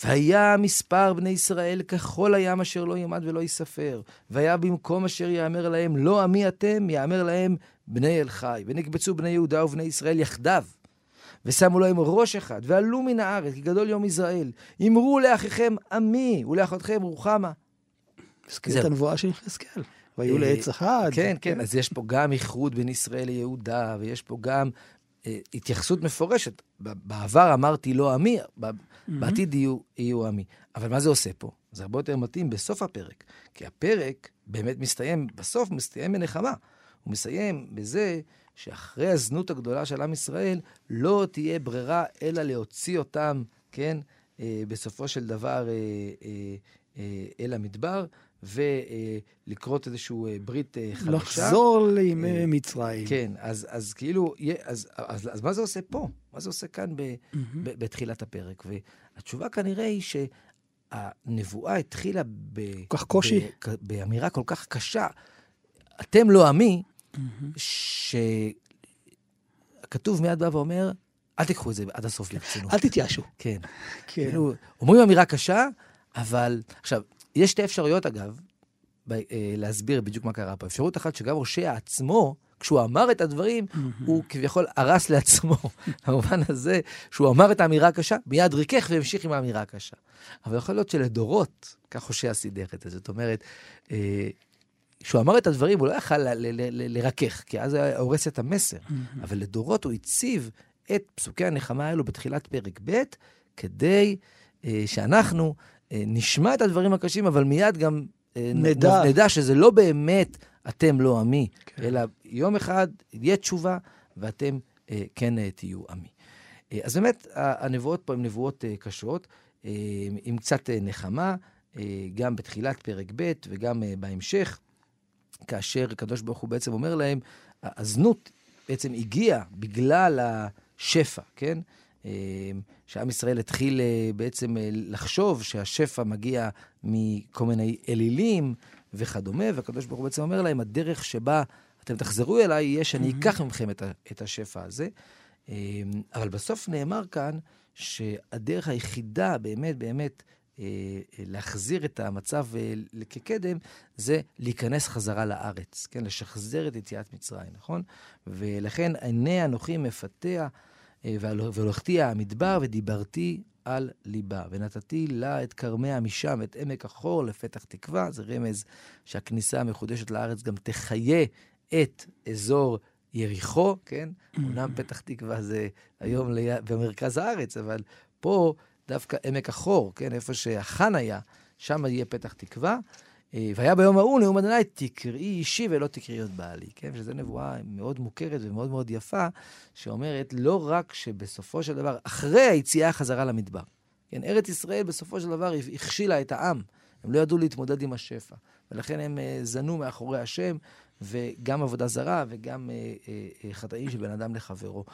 והיה מספר בני ישראל ככל הים אשר לא ימד ולא יספר. והיה במקום אשר יאמר להם, לא עמי אתם, יאמר להם בני אל חי. ונקבצו בני יהודה ובני ישראל יחדיו. ושמו להם ראש אחד, ועלו מן הארץ, כי גדול יום ישראל. אמרו לאחיכם עמי, ולאחותכם רוחמה. הזכיר זהו. את הנבואה של יחזקאל. והיו אה, לעץ אחד. כן, כן, אז יש פה גם איחוד בין ישראל ליהודה, ויש פה גם התייחסות מפורשת. בעבר אמרתי לא עמי, בעתיד יהיו, יהיו עמי. אבל מה זה עושה פה? זה הרבה יותר מתאים בסוף הפרק. כי הפרק באמת מסתיים, בסוף מסתיים בנחמה. הוא מסיים בזה שאחרי הזנות הגדולה של עם ישראל, לא תהיה ברירה אלא להוציא אותם, כן, אה, בסופו של דבר אה, אה, אה, אל המדבר, ולכרות איזושהי אה, ברית אה, חדשה. לחזור לימי אה, מצרים. כן, אז, אז כאילו, אז, אז, אז, אז מה זה עושה פה? מה זה עושה כאן ב, mm-hmm. ב, בתחילת הפרק? והתשובה כנראה היא שהנבואה התחילה ב... כל כך קושי. ב, באמירה כל כך קשה. אתם לא עמי, mm-hmm. שכתוב מיד בא ואומר, אל תיקחו את זה עד הסוף ברצינות. אל תתייאשו. כן. כן. כאילו, אומרים אמירה קשה, אבל... עכשיו, יש שתי אפשרויות, אגב, ב, אה, להסביר בדיוק מה קרה פה. אפשרות אחת שגם הושע עצמו, כשהוא אמר את הדברים, mm-hmm. הוא כביכול הרס לעצמו, במובן הזה שהוא אמר את האמירה הקשה, מיד ריכך והמשיך עם האמירה הקשה. אבל יכול להיות שלדורות, כך הושע סידר את זה. זאת אומרת, אה, כשהוא אמר את הדברים, הוא לא יכל לרכך, כי אז היה הורס את המסר. Mm-hmm. אבל לדורות הוא הציב את פסוקי הנחמה האלו בתחילת פרק ב', כדי אה, שאנחנו נשמע את הדברים הקשים, אבל מיד גם אה, נדע, נדע שזה לא באמת אתם לא עמי, כן. אלא יום אחד יהיה תשובה, ואתם אה, כן אה, תהיו עמי. אה, אז באמת, הנבואות פה הן נבואות אה, קשות, אה, עם קצת אה, נחמה, אה, גם בתחילת פרק ב' וגם אה, בהמשך, כאשר הקדוש ברוך הוא בעצם אומר להם, הזנות בעצם הגיעה בגלל השפע, כן? אה, שעם ישראל התחיל אה, בעצם אה, לחשוב שהשפע מגיע מכל מיני אלילים וכדומה, והקדוש ברוך הוא בעצם אומר להם, הדרך שבה אתם תחזרו אליי יהיה שאני אקח מכם את השפע הזה. אבל בסוף נאמר כאן שהדרך היחידה באמת באמת להחזיר את המצב כקדם, זה להיכנס חזרה לארץ, כן? לשחזר את יציאת מצרים, נכון? ולכן עיני אנוכי מפתח אה, והולכתי המדבר ודיברתי על ליבה, ונתתי לה את כרמיה משם, את עמק החור לפתח תקווה. זה רמז שהכניסה המחודשת לארץ גם תחיה את אזור יריחו, כן? אומנם פתח תקווה זה היום ליד, במרכז הארץ, אבל פה דווקא עמק החור, כן? איפה שהחאן היה, שם יהיה פתח תקווה. אה, והיה ביום ההוא נאום אדוני, תקראי אישי ולא תקראי עוד בעלי, כן? שזו נבואה מאוד מוכרת ומאוד מאוד יפה, שאומרת לא רק שבסופו של דבר, אחרי היציאה חזרה למדבר, כן? ארץ ישראל בסופו של דבר הכשילה את העם, הם לא ידעו להתמודד עם השפע, ולכן הם uh, זנו מאחורי השם, וגם עבודה זרה וגם uh, חטאים של בן אדם לחברו.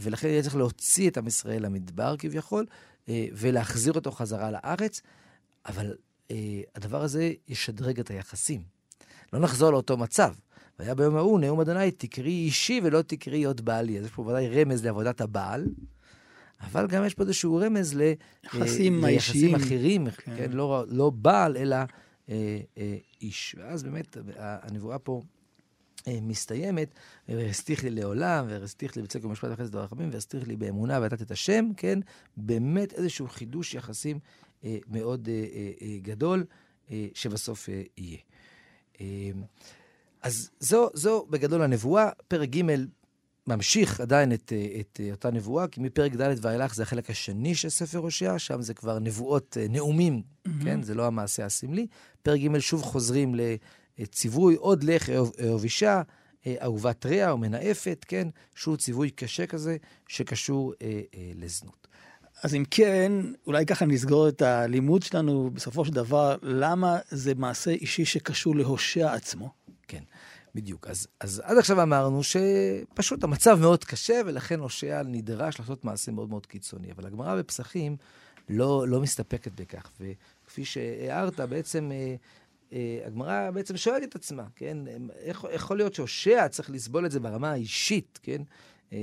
ולכן יהיה צריך להוציא את עם ישראל למדבר כביכול, ולהחזיר אותו חזרה לארץ, אבל אה, הדבר הזה ישדרג את היחסים. לא נחזור לאותו מצב. והיה ביום ההוא, נאום אדוני, תקראי אישי ולא תקראי עוד בעלי. אז יש פה ודאי רמז לעבודת הבעל, אבל גם יש פה איזשהו רמז ל... יחסים אה, אישיים. אחרים, כן. כן, לא, לא בעל, אלא אה, אה, איש. ואז באמת הנבואה פה אה, מסתיימת, והסתיך לי לעולם, והסתיך לי בצדק ומשפט וחסד ורחמים, והסתיך לי באמונה ונתת את השם, כן? באמת איזשהו חידוש יחסים אה, מאוד אה, אה, גדול, שבסוף יהיה. אז זו, זו בגדול הנבואה. פרק ג' ממשיך עדיין את, את אותה נבואה, כי מפרק ד' ואילך זה החלק השני של ספר הושע, שם זה כבר נבואות, נאומים, mm-hmm. כן? זה לא המעשה הסמלי. פרק ג' שוב חוזרים לציווי, עוד לך אהוב אישה, אהובת רע או מנאפת, כן? שוב ציווי קשה כזה, שקשור אה, אה, לזנות. אז אם כן, אולי ככה נסגור את הלימוד שלנו בסופו של דבר, למה זה מעשה אישי שקשור להושע עצמו. כן, בדיוק. אז, אז עד עכשיו אמרנו שפשוט המצב מאוד קשה, ולכן הושע נדרש לעשות מעשה מאוד מאוד קיצוני. אבל הגמרא בפסחים לא, לא מסתפקת בכך. וכפי שהערת, בעצם... אה, אה, הגמרא בעצם שואלת את עצמה, כן? איך יכול להיות שהושע צריך לסבול את זה ברמה האישית, כן? אה,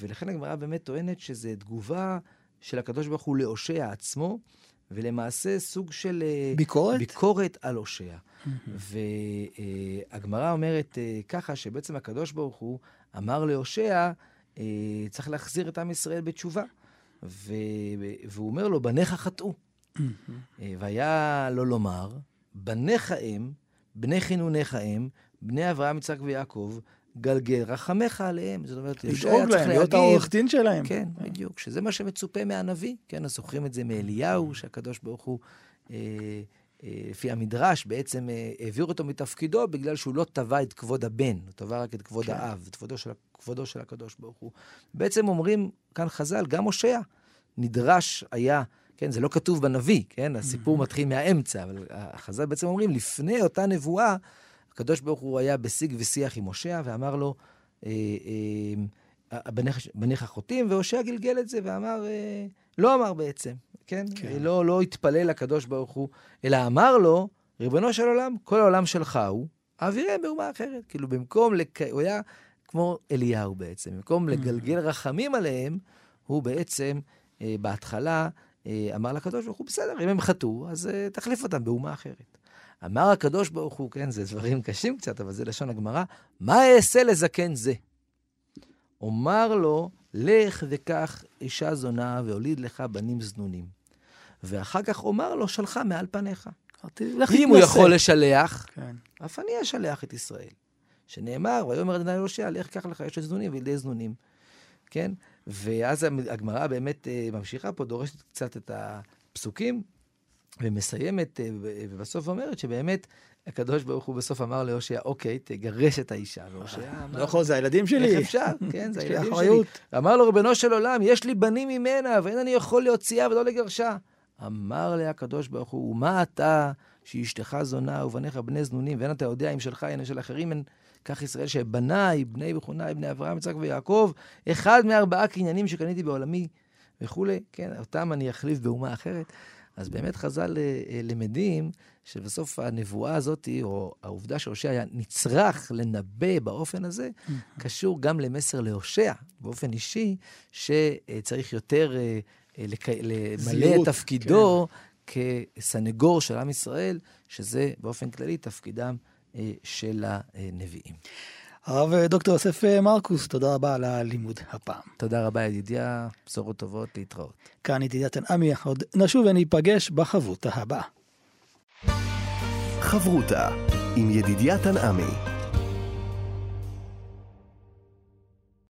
ולכן הגמרא באמת טוענת שזו תגובה של הקדוש ברוך הוא להושע עצמו, ולמעשה סוג של... אה, ביקורת? ביקורת על הושע. והגמרא אומרת אה, ככה, שבעצם הקדוש ברוך הוא אמר להושע, אה, צריך להחזיר את עם ישראל בתשובה. והוא אומר לו, בניך חטאו. והיה לו לומר, בניך הם, בני חינוניך הם, בני אברהם, יצחק ויעקב, גלגל רחמך עליהם. זאת אומרת, לדאוג להם, להיות העורך דין שלהם. כן, בדיוק, שזה מה שמצופה מהנביא. כן, אז זוכרים את זה מאליהו, שהקדוש ברוך הוא, אה, אה, לפי המדרש, בעצם אה, העביר אותו מתפקידו בגלל שהוא לא תבע את כבוד הבן, הוא תבע רק את כבוד כן. האב, את כבודו של, כבודו של הקדוש ברוך הוא. בעצם אומרים כאן חז"ל, גם הושע נדרש היה... כן, זה לא כתוב בנביא, כן? הסיפור מתחיל מהאמצע, אבל החז"ל בעצם אומרים, לפני אותה נבואה, הקדוש ברוך הוא היה בשיג ושיח עם הושע, ואמר לו, אה, אה, בניך חוטאים, והושע גלגל את זה ואמר, אה, לא אמר בעצם, כן? כן. לא, לא התפלל לקדוש ברוך הוא, אלא אמר לו, ריבונו של עולם, כל העולם שלך הוא, אעבירם באומה אחרת. כאילו, במקום, לק... הוא היה כמו אליהו בעצם, במקום לגלגל רחמים עליהם, הוא בעצם, אה, בהתחלה, אה, אמר לקדוש ברוך הוא, בסדר, אם הם חטאו, אז אה, תחליף אותם באומה אחרת. אמר הקדוש ברוך הוא, כן, זה דברים קשים קצת, אבל זה לשון הגמרא, מה אעשה לזקן זה? אומר לו, לך וקח אישה זונה והוליד לך בנים זנונים. ואחר כך אומר לו, שלחה מעל פניך. אם הוא יכול לשלח, כן. אף אני אשלח את ישראל. שנאמר, ויאמר אדוני יהושע, לך קח לך אישה זנונים וילדי זנונים. כן? ואז הגמרא באמת אה, ממשיכה פה, דורשת קצת את הפסוקים, ומסיימת, אה, ובסוף אומרת שבאמת הקדוש ברוך הוא בסוף אמר להושע, אוקיי, תגרש את האישה. והושע אמר, לא יכול, זה הילדים שלי. איך אפשר? כן, זה הילדים שלי. אמר לו, ריבונו של עולם, יש לי בנים ממנה, ואין אני יכול להוציאה ולא לגרשה. אמר לה הקדוש ברוך הוא, ומה אתה, שאשתך זונה ובניך בני זנונים, ואין אתה יודע אם שלך אין של אחרים, אין כך ישראל שבניי, בני בחוניי, בני אברהם, יצחק ויעקב, אחד מארבעה קניינים שקניתי בעולמי וכולי, כן, אותם אני אחליף באומה אחרת. אז באמת חז"ל אה, אה, למדים שבסוף הנבואה הזאת, או העובדה שהושע היה נצרך לנבא באופן הזה, קשור גם למסר להושע, באופן אישי, שצריך יותר אה, למלא את תפקידו כן. כסנגור של עם ישראל, שזה באופן כללי תפקידם של הנביאים. הרב דוקטור יוסף מרקוס, תודה רבה על הלימוד הפעם. תודה רבה, ידידיה, בשורות טובות, להתראות. כאן ידידיה תנעמי, עוד נשוב וניפגש בחברותה הבאה. חברותה עם ידידיה תנעמי.